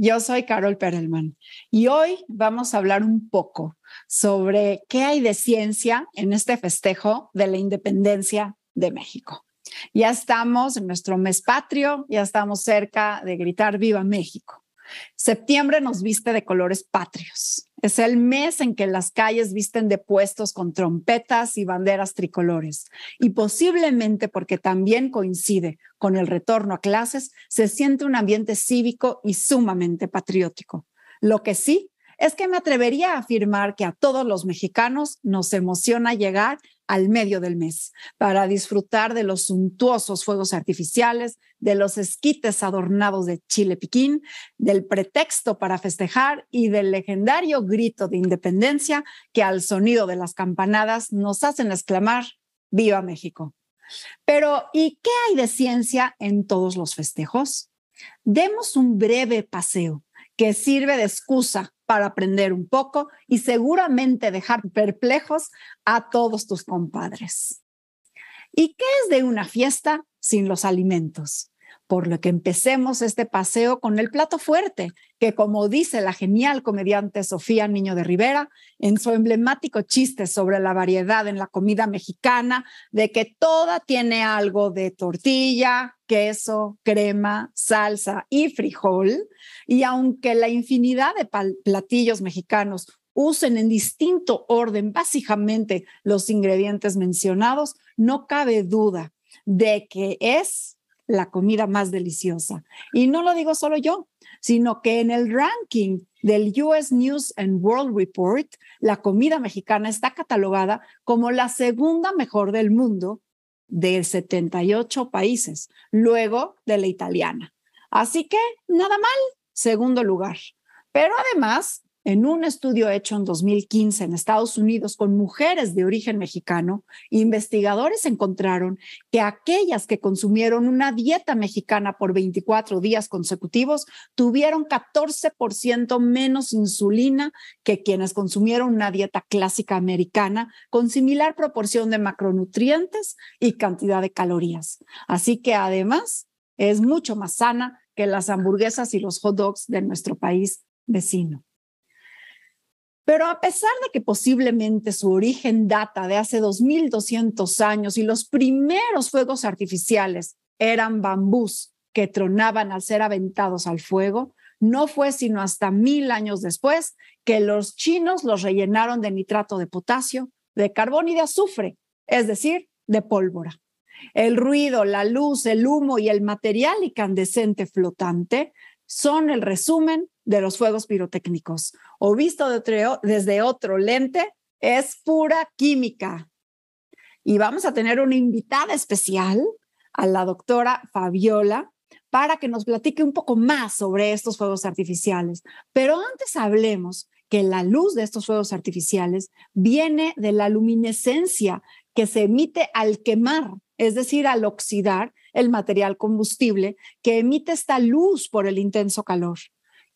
yo soy Carol Perelman y hoy vamos a hablar un poco sobre qué hay de ciencia en este festejo de la independencia de México. Ya estamos en nuestro mes patrio, ya estamos cerca de gritar Viva México. Septiembre nos viste de colores patrios. Es el mes en que las calles visten de puestos con trompetas y banderas tricolores. Y posiblemente porque también coincide con el retorno a clases, se siente un ambiente cívico y sumamente patriótico. Lo que sí es que me atrevería a afirmar que a todos los mexicanos nos emociona llegar al medio del mes para disfrutar de los suntuosos fuegos artificiales, de los esquites adornados de chile piquín, del pretexto para festejar y del legendario grito de independencia que al sonido de las campanadas nos hacen exclamar ¡Viva México! Pero, ¿y qué hay de ciencia en todos los festejos? Demos un breve paseo que sirve de excusa para aprender un poco y seguramente dejar perplejos a todos tus compadres. ¿Y qué es de una fiesta sin los alimentos? Por lo que empecemos este paseo con el plato fuerte, que como dice la genial comediante Sofía Niño de Rivera en su emblemático chiste sobre la variedad en la comida mexicana, de que toda tiene algo de tortilla, queso, crema, salsa y frijol, y aunque la infinidad de platillos mexicanos usen en distinto orden básicamente los ingredientes mencionados, no cabe duda de que es la comida más deliciosa. Y no lo digo solo yo, sino que en el ranking del US News and World Report, la comida mexicana está catalogada como la segunda mejor del mundo de 78 países, luego de la italiana. Así que nada mal, segundo lugar. Pero además, en un estudio hecho en 2015 en Estados Unidos con mujeres de origen mexicano, investigadores encontraron que aquellas que consumieron una dieta mexicana por 24 días consecutivos tuvieron 14% menos insulina que quienes consumieron una dieta clásica americana con similar proporción de macronutrientes y cantidad de calorías. Así que además es mucho más sana que las hamburguesas y los hot dogs de nuestro país vecino. Pero a pesar de que posiblemente su origen data de hace 2200 años y los primeros fuegos artificiales eran bambús que tronaban al ser aventados al fuego, no fue sino hasta mil años después que los chinos los rellenaron de nitrato de potasio, de carbón y de azufre, es decir, de pólvora. El ruido, la luz, el humo y el material incandescente flotante son el resumen de los fuegos pirotécnicos. O visto desde otro lente, es pura química. Y vamos a tener una invitada especial, a la doctora Fabiola, para que nos platique un poco más sobre estos fuegos artificiales. Pero antes hablemos que la luz de estos fuegos artificiales viene de la luminescencia que se emite al quemar, es decir, al oxidar el material combustible que emite esta luz por el intenso calor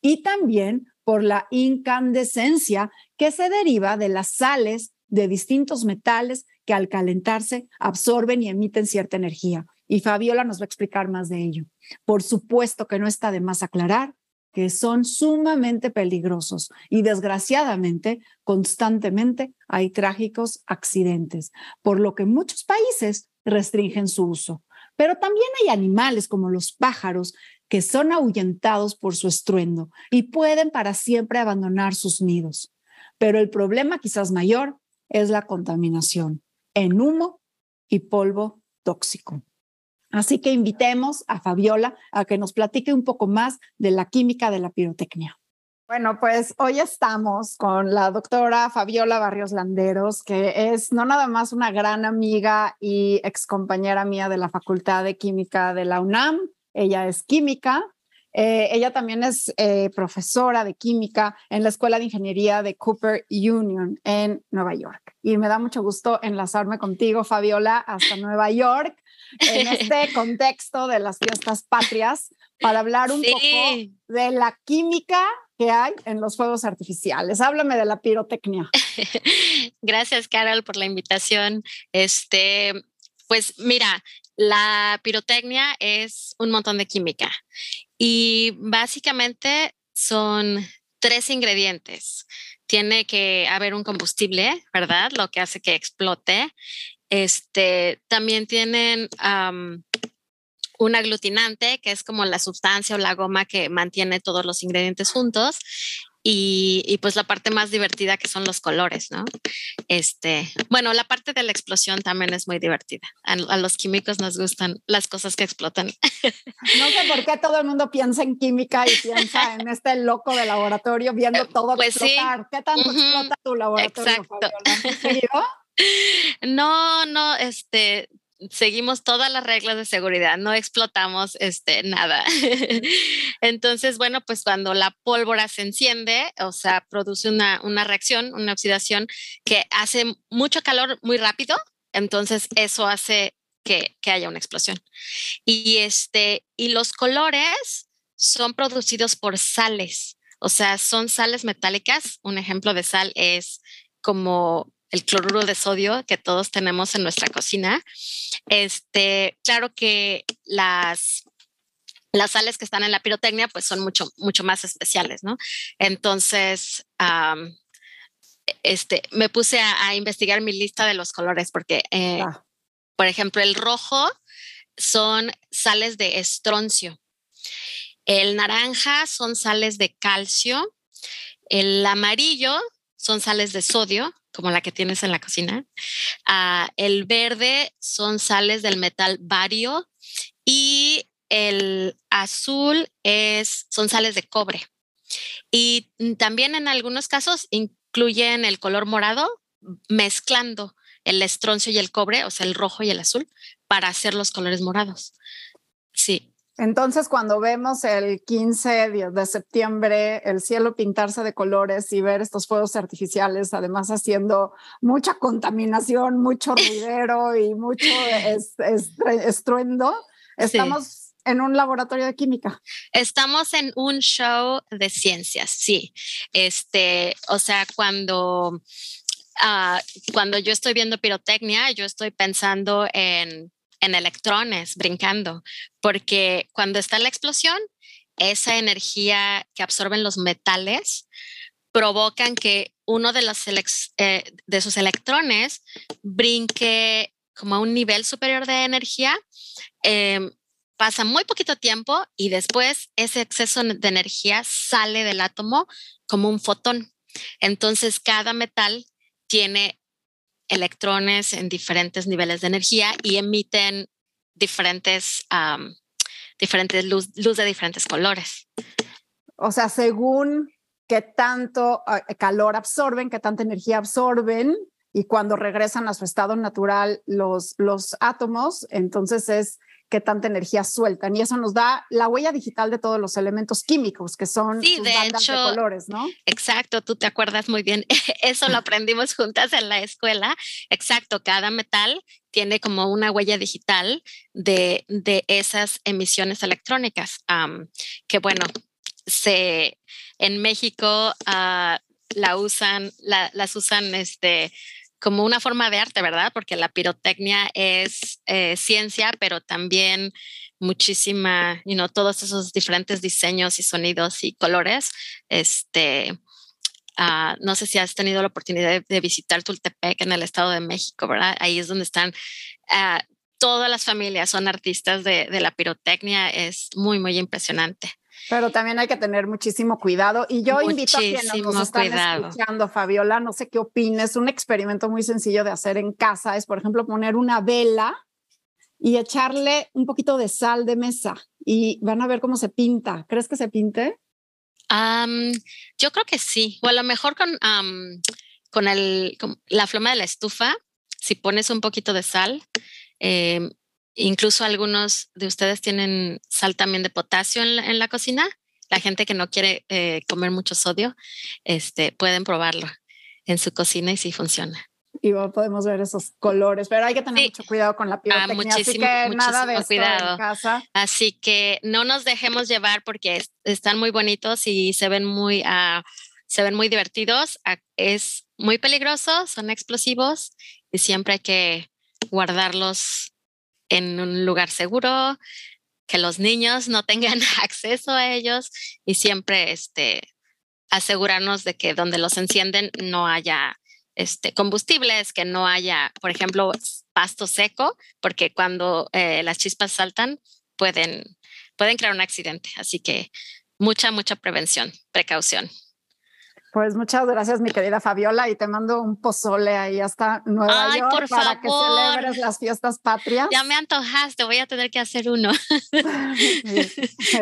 y también por la incandescencia que se deriva de las sales de distintos metales que al calentarse absorben y emiten cierta energía. Y Fabiola nos va a explicar más de ello. Por supuesto que no está de más aclarar que son sumamente peligrosos y desgraciadamente constantemente hay trágicos accidentes, por lo que muchos países restringen su uso. Pero también hay animales como los pájaros que son ahuyentados por su estruendo y pueden para siempre abandonar sus nidos. Pero el problema quizás mayor es la contaminación en humo y polvo tóxico. Así que invitemos a Fabiola a que nos platique un poco más de la química de la pirotecnia. Bueno, pues hoy estamos con la doctora Fabiola Barrios Landeros, que es no nada más una gran amiga y ex compañera mía de la Facultad de Química de la UNAM, ella es química, eh, ella también es eh, profesora de química en la Escuela de Ingeniería de Cooper Union en Nueva York. Y me da mucho gusto enlazarme contigo, Fabiola, hasta Nueva York en este contexto de las fiestas patrias para hablar un poco de la química que hay en los fuegos artificiales. Háblame de la pirotecnia. Gracias, Carol, por la invitación. Este, pues mira, la pirotecnia es un montón de química y básicamente son tres ingredientes. Tiene que haber un combustible, ¿verdad? Lo que hace que explote. Este, también tienen un aglutinante, que es como la sustancia o la goma que mantiene todos los ingredientes juntos. Y, pues la parte más divertida que son los colores, ¿no? Este, bueno, la parte de la explosión también es muy divertida. A, los químicos nos gustan las cosas que explotan. No sé por qué todo el mundo piensa en química y piensa en este loco de laboratorio viendo todo pues explotar. ¿Qué tanto explota tu laboratorio? Exacto. No, no, este, seguimos todas las reglas de seguridad, no explotamos este, nada. Entonces, bueno, pues cuando la pólvora se enciende, o sea, produce una, una reacción, una oxidación que hace mucho calor muy rápido, entonces eso hace que, que, haya una explosión. Y, este, y los colores son producidos por sales, o sea, son sales metálicas. Un ejemplo de sal es como el cloruro de sodio que todos tenemos en nuestra cocina. Este, claro que las las sales que están en la pirotecnia pues son mucho, mucho más especiales, ¿no? Entonces, este, me puse a, investigar mi lista de los colores porque, eh, ah. por ejemplo, el rojo son sales de estroncio, el naranja son sales de calcio, el amarillo son sales de sodio como la que tienes en la cocina. Ah, el verde son sales del metal bario y el azul es, son sales de cobre. Y también en algunos casos incluyen el color morado mezclando el estroncio y el cobre, o sea, el rojo y el azul, para hacer los colores morados. Sí, entonces, cuando vemos el 15 de septiembre el cielo pintarse de colores y ver estos fuegos artificiales, además haciendo mucha contaminación, mucho ruidero y mucho estruendo, estamos en un laboratorio de química. Estamos en un show de ciencias, sí. Este, o sea, cuando, ah, cuando yo estoy viendo pirotecnia, yo estoy pensando en en electrones brincando, porque cuando está la explosión, esa energía que absorben los metales provocan que uno de, los eh, de sus electrones brinque como a un nivel superior de energía. Em, pasa muy poquito tiempo y después ese exceso de energía sale del átomo como un fotón. Entonces, cada metal tiene electrones en diferentes niveles de energía y emiten diferentes, diferentes luz, luz de diferentes colores. O sea, según qué tanto ah, calor absorben, qué tanta energía absorben, y cuando regresan a su estado natural los, los átomos, entonces es qué tanta energía sueltan. Y eso nos da la huella digital de todos los elementos químicos que son sí, de hecho, colores, ¿no? Exacto, tú te acuerdas muy bien. Eso lo aprendimos juntas en la escuela. Exacto, cada metal tiene como una huella digital de, de esas emisiones electrónicas. que bueno, se, en México uh, la usan, la, las usan este, como una forma de arte, ¿verdad? Porque la pirotecnia es eh, ciencia, pero también muchísima, you know, todos esos diferentes diseños y sonidos y colores. Este, uh, no sé si has tenido la oportunidad de, visitar Tultepec en el Estado de México, ¿verdad? Ahí es donde están uh, todas las familias, son artistas de, de, la pirotecnia, es muy, muy impresionante. Pero también hay que tener muchísimo cuidado. Y yo invito a quienes nos están cuidado. escuchando, Fabiola, no sé qué opines, un experimento muy sencillo de hacer en casa es, por ejemplo, poner una vela y echarle un poquito de sal de mesa y van a ver cómo se pinta. ¿Crees que se pinte? yo creo que sí, o a lo mejor con, con, el, la flama de la estufa, si pones un poquito de sal, em, incluso algunos de ustedes tienen sal también de potasio en la, cocina. La gente que no quiere eh, comer mucho sodio, este, pueden probarlo en su cocina y sí funciona y podemos ver esos colores, pero hay que tener mucho cuidado con la. Ah, muchísimo, así que nada de cuidado. En casa. Así que no nos dejemos llevar porque están muy bonitos y se ven muy, uh, se ven muy divertidos. Ah, es muy peligroso, son explosivos y siempre hay que guardarlos en un lugar seguro, que los niños no tengan acceso a ellos y siempre este, asegurarnos de que donde los encienden no haya este, combustibles, que no haya, por ejemplo, pasto seco, porque cuando eh, las chispas saltan pueden, pueden crear un accidente. Así que mucha, mucha prevención, precaución. Pues muchas gracias, mi querida Fabiola, y te mando un pozole ahí hasta Nueva York para que celebres las fiestas patrias. Ya me antojaste, voy a tener que hacer uno.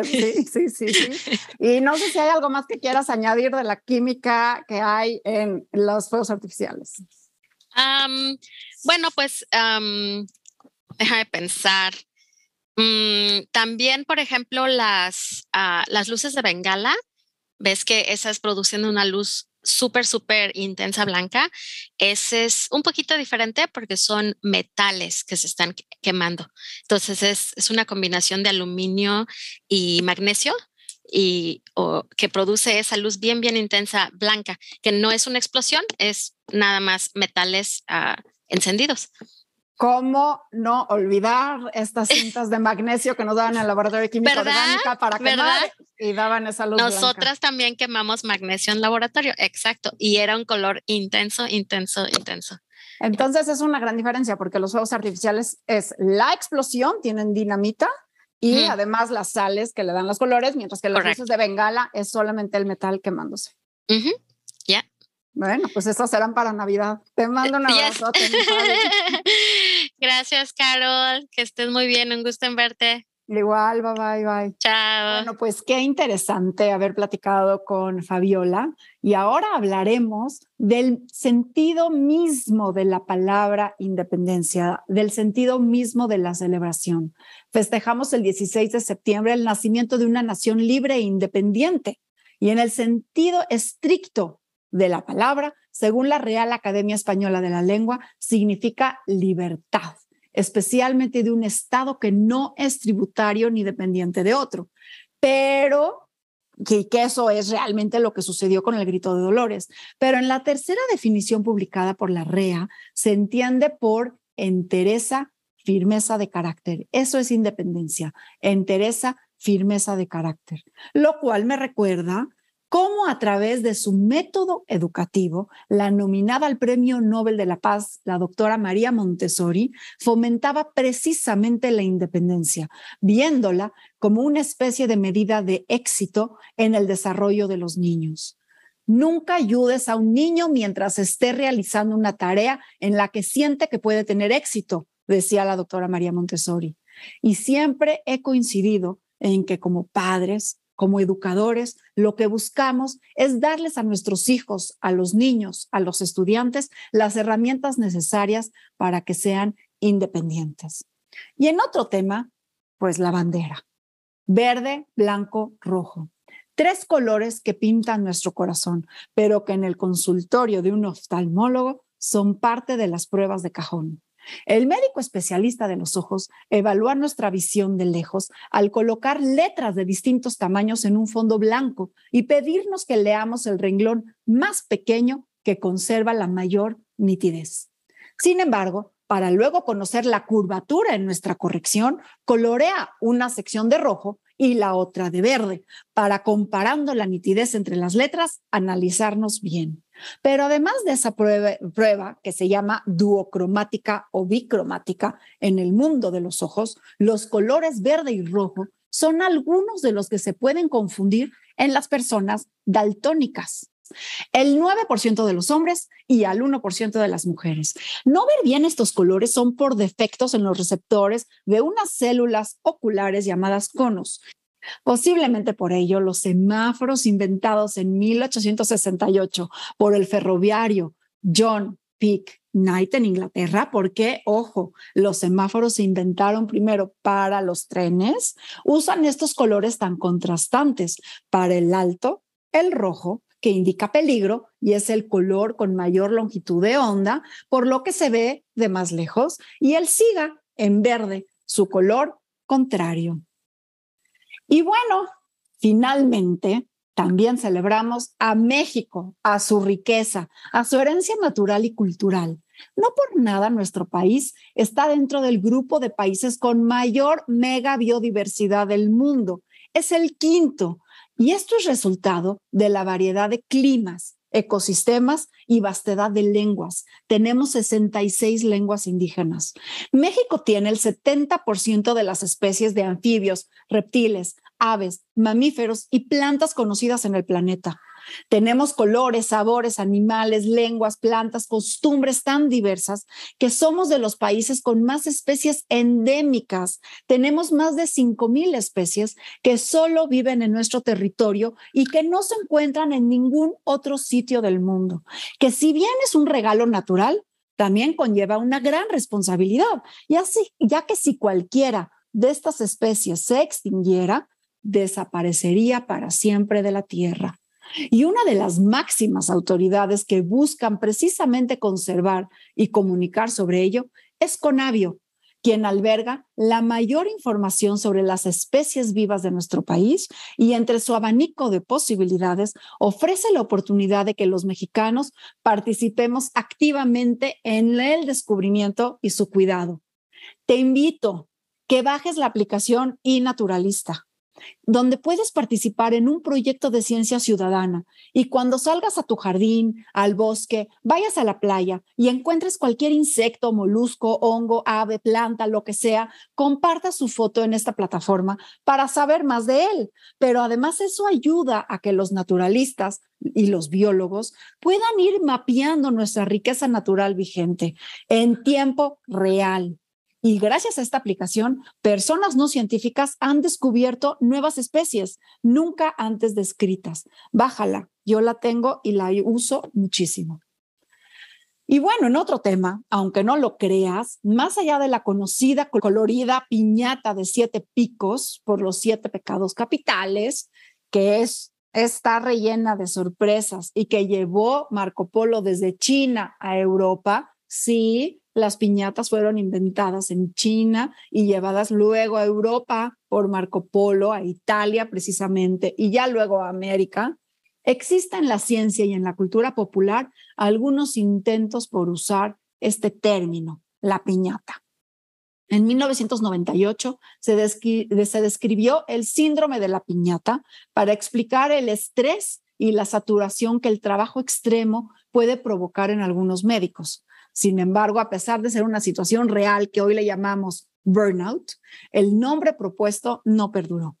sí, sí, sí, sí. Y no sé si hay algo más que quieras añadir de la química que hay en los fuegos artificiales. bueno, pues um, déjame pensar. Mm, también, por ejemplo, las, ah, las luces de bengala ves que esas producen una luz súper, súper intensa blanca. Ese es un poquito diferente porque son metales que se están quemando. Entonces es, una combinación de aluminio y magnesio y que produce esa luz bien, bien intensa blanca, que no es una explosión, es nada más metales ah, encendidos. ¿Cómo no olvidar estas cintas de magnesio que nos daban en el laboratorio de química orgánica para quemar y daban esa luz Nosotras también quemamos magnesio en laboratorio, exacto, y era un color intenso, intenso, intenso. Entonces es una gran diferencia porque los fuegos artificiales es la explosión, tienen dinamita y además las sales que le dan los colores, mientras que las luces de bengala es solamente el metal quemándose. Ya. Bueno, pues esas serán para Navidad. Te mando un abrazo. Gracias, Carol. Que estés muy bien. Un gusto en verte. Igual, bye bye, bye. Chao. Bueno, pues qué interesante haber platicado con Fabiola. Y ahora hablaremos del sentido mismo de la palabra independencia, del sentido mismo de la celebración. Festejamos el 16 de septiembre el nacimiento de una nación libre e independiente. Y en el sentido estricto de la palabra, según la Real Academia Española de la Lengua, significa libertad, especialmente de un Estado que no es tributario ni dependiente de otro. Pero que, que, eso es realmente lo que sucedió con el grito de Dolores. Pero en la tercera definición publicada por la REA se entiende por entereza, firmeza de carácter. Eso es independencia, entereza, firmeza de carácter. Lo cual me recuerda cómo a través de su método educativo, la nominada al Premio Nobel de la Paz, la doctora María Montessori, fomentaba precisamente la independencia, viéndola como una especie de medida de éxito en el desarrollo de los niños. Nunca ayudes a un niño mientras esté realizando una tarea en la que siente que puede tener éxito, decía la doctora María Montessori. Y siempre he coincidido en que como padres, como educadores, lo que buscamos es darles a nuestros hijos, a los niños, a los estudiantes, las herramientas necesarias para que sean independientes. Y en otro tema, pues la bandera. Verde, blanco, rojo. Tres colores que pintan nuestro corazón, pero que en el consultorio de un oftalmólogo son parte de las pruebas de cajón. El médico especialista de los ojos evalúa nuestra visión de lejos al colocar letras de distintos tamaños en un fondo blanco y pedirnos que leamos el renglón más pequeño que conserva la mayor nitidez. Sin embargo, para luego conocer la curvatura en nuestra corrección, colorea una sección de rojo y la otra de verde, para comparando la nitidez entre las letras, analizarnos bien. Pero además de esa prueba, que se llama duocromática o bicromática en el mundo de los ojos, los colores verde y rojo son algunos de los que se pueden confundir en las personas daltónicas. El 9% de los hombres y al 1% de las mujeres. No ver bien estos colores son por defectos en los receptores de unas células oculares llamadas conos. Posiblemente por ello, los semáforos inventados en 1868 por el ferroviario John Pick Knight en Inglaterra, porque, ojo, los semáforos se inventaron primero para los trenes, usan estos colores tan contrastantes. Para el alto, el rojo, que indica peligro y es el color con mayor longitud de onda, por lo que se ve de más lejos, y el siga en verde, su color contrario. Y bueno, finalmente, también celebramos a México, a su riqueza, a su herencia natural y cultural. No por nada nuestro país está dentro del grupo de países con mayor mega biodiversidad del mundo. Es el quinto. Y esto es resultado de la variedad de climas, ecosistemas y vastedad de lenguas. Tenemos 66 lenguas indígenas. México tiene el 70% de las especies de anfibios, reptiles, aves, mamíferos y plantas conocidas en el planeta. Tenemos colores, sabores, animales, lenguas, plantas, costumbres tan diversas que somos de los países con más especies endémicas. Tenemos más de 5.000 especies que solo viven en nuestro territorio y que no se encuentran en ningún otro sitio del mundo. Que si bien es un regalo natural, también conlleva una gran responsabilidad. Y así, ya que si cualquiera de estas especies se extinguiera, desaparecería para siempre de la tierra. Y una de las máximas autoridades que buscan precisamente conservar y comunicar sobre ello es Conavio, quien alberga la mayor información sobre las especies vivas de nuestro país y entre su abanico de posibilidades ofrece la oportunidad de que los mexicanos participemos activamente en el descubrimiento y su cuidado. Te invito que bajes la aplicación y naturalista donde puedes participar en un proyecto de ciencia ciudadana y cuando salgas a tu jardín, al bosque, vayas a la playa y encuentres cualquier insecto, molusco, hongo, ave, planta, lo que sea, comparta su foto en esta plataforma para saber más de él. Pero además eso ayuda a que los naturalistas y los biólogos puedan ir mapeando nuestra riqueza natural vigente en tiempo real y gracias a esta aplicación, personas no científicas han descubierto nuevas especies nunca antes descritas. Bájala, yo la tengo y la uso muchísimo. Y bueno, en otro tema, aunque no lo creas, más allá de la conocida colorida piñata de siete picos por los siete pecados capitales, que es está rellena de sorpresas y que llevó Marco Polo desde China a Europa, sí, las piñatas fueron inventadas en China y llevadas luego a Europa por Marco Polo, a Italia precisamente, y ya luego a América. Existe en la ciencia y en la cultura popular algunos intentos por usar este término, la piñata. En 1998 se, se describió el síndrome de la piñata para explicar el estrés y la saturación que el trabajo extremo puede provocar en algunos médicos. Sin embargo, a pesar de ser una situación real que hoy le llamamos burnout, el nombre propuesto no perduró.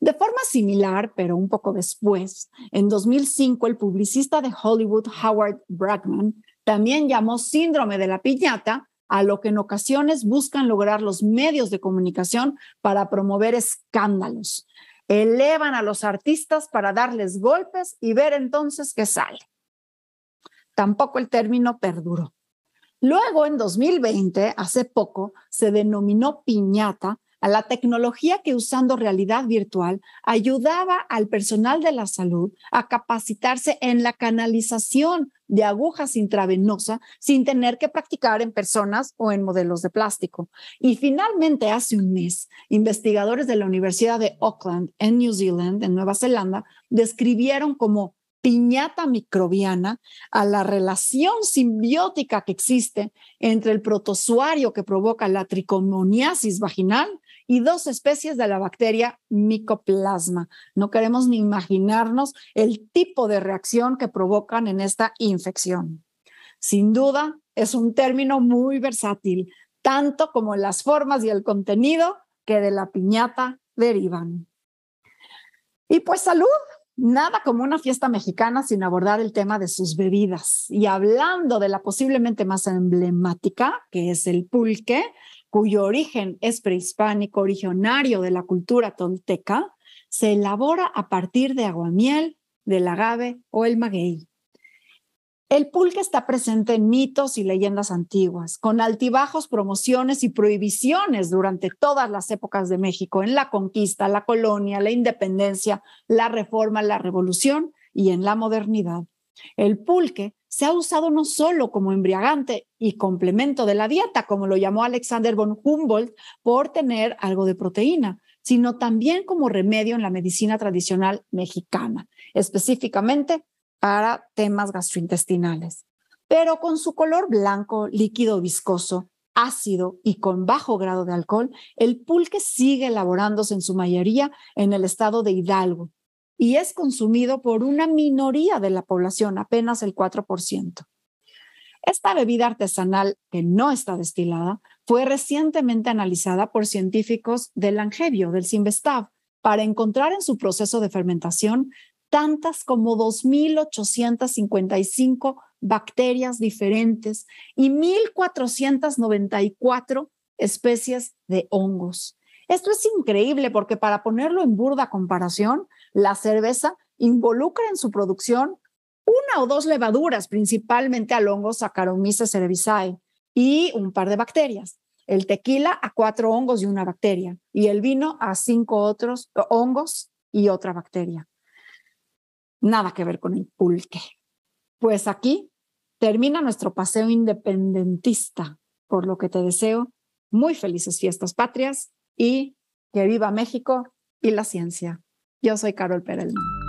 De forma similar, pero un poco después, en 2005, el publicista de Hollywood Howard Brackman también llamó síndrome de la piñata a lo que en ocasiones buscan lograr los medios de comunicación para promover escándalos. Elevan a los artistas para darles golpes y ver entonces qué sale. Tampoco el término perduró. Luego, en 2020, hace poco, se denominó piñata a la tecnología que usando realidad virtual ayudaba al personal de la salud a capacitarse en la canalización de agujas intravenosa sin tener que practicar en personas o en modelos de plástico. Y finalmente, hace un mes, investigadores de la Universidad de Auckland en New Zealand, en Nueva Zelanda, describieron como piñata microbiana a la relación simbiótica que existe entre el protozoario que provoca la tricomoniasis vaginal y dos especies de la bacteria micoplasma. No queremos ni imaginarnos el tipo de reacción que provocan en esta infección. Sin duda, es un término muy versátil, tanto como las formas y el contenido que de la piñata derivan. Y pues salud, nada como una fiesta mexicana sin abordar el tema de sus bebidas. Y hablando de la posiblemente más emblemática, que es el pulque, cuyo origen es prehispánico, originario de la cultura tolteca, se elabora a partir de aguamiel, del agave o el maguey. El pulque está presente en mitos y leyendas antiguas, con altibajos, promociones y prohibiciones durante todas las épocas de México, en la conquista, la colonia, la independencia, la reforma, la revolución y en la modernidad. El pulque se ha usado no solo como embriagante y complemento de la dieta, como lo llamó Alexander von Humboldt, por tener algo de proteína, sino también como remedio en la medicina tradicional mexicana, específicamente para temas gastrointestinales. Pero con su color blanco, líquido viscoso, ácido y con bajo grado de alcohol, el pulque sigue elaborándose en su mayoría en el estado de Hidalgo y es consumido por una minoría de la población, apenas el 4%. Esta bebida artesanal que no está destilada fue recientemente analizada por científicos del Angevio, del Simvestav, para encontrar en su proceso de fermentación tantas como 2.855 bacterias diferentes y 1.494 especies de hongos. Esto es increíble porque para ponerlo en burda comparación, la cerveza involucra en su producción una o dos levaduras, principalmente al hongo Saccharomyces cerevisiae y un par de bacterias. El tequila a cuatro hongos y una bacteria y el vino a cinco otros hongos y otra bacteria nada que ver con el pulque. Pues aquí termina nuestro paseo independentista, por lo que te deseo muy felices fiestas patrias y que viva México y la ciencia. Yo soy Carol Perelman.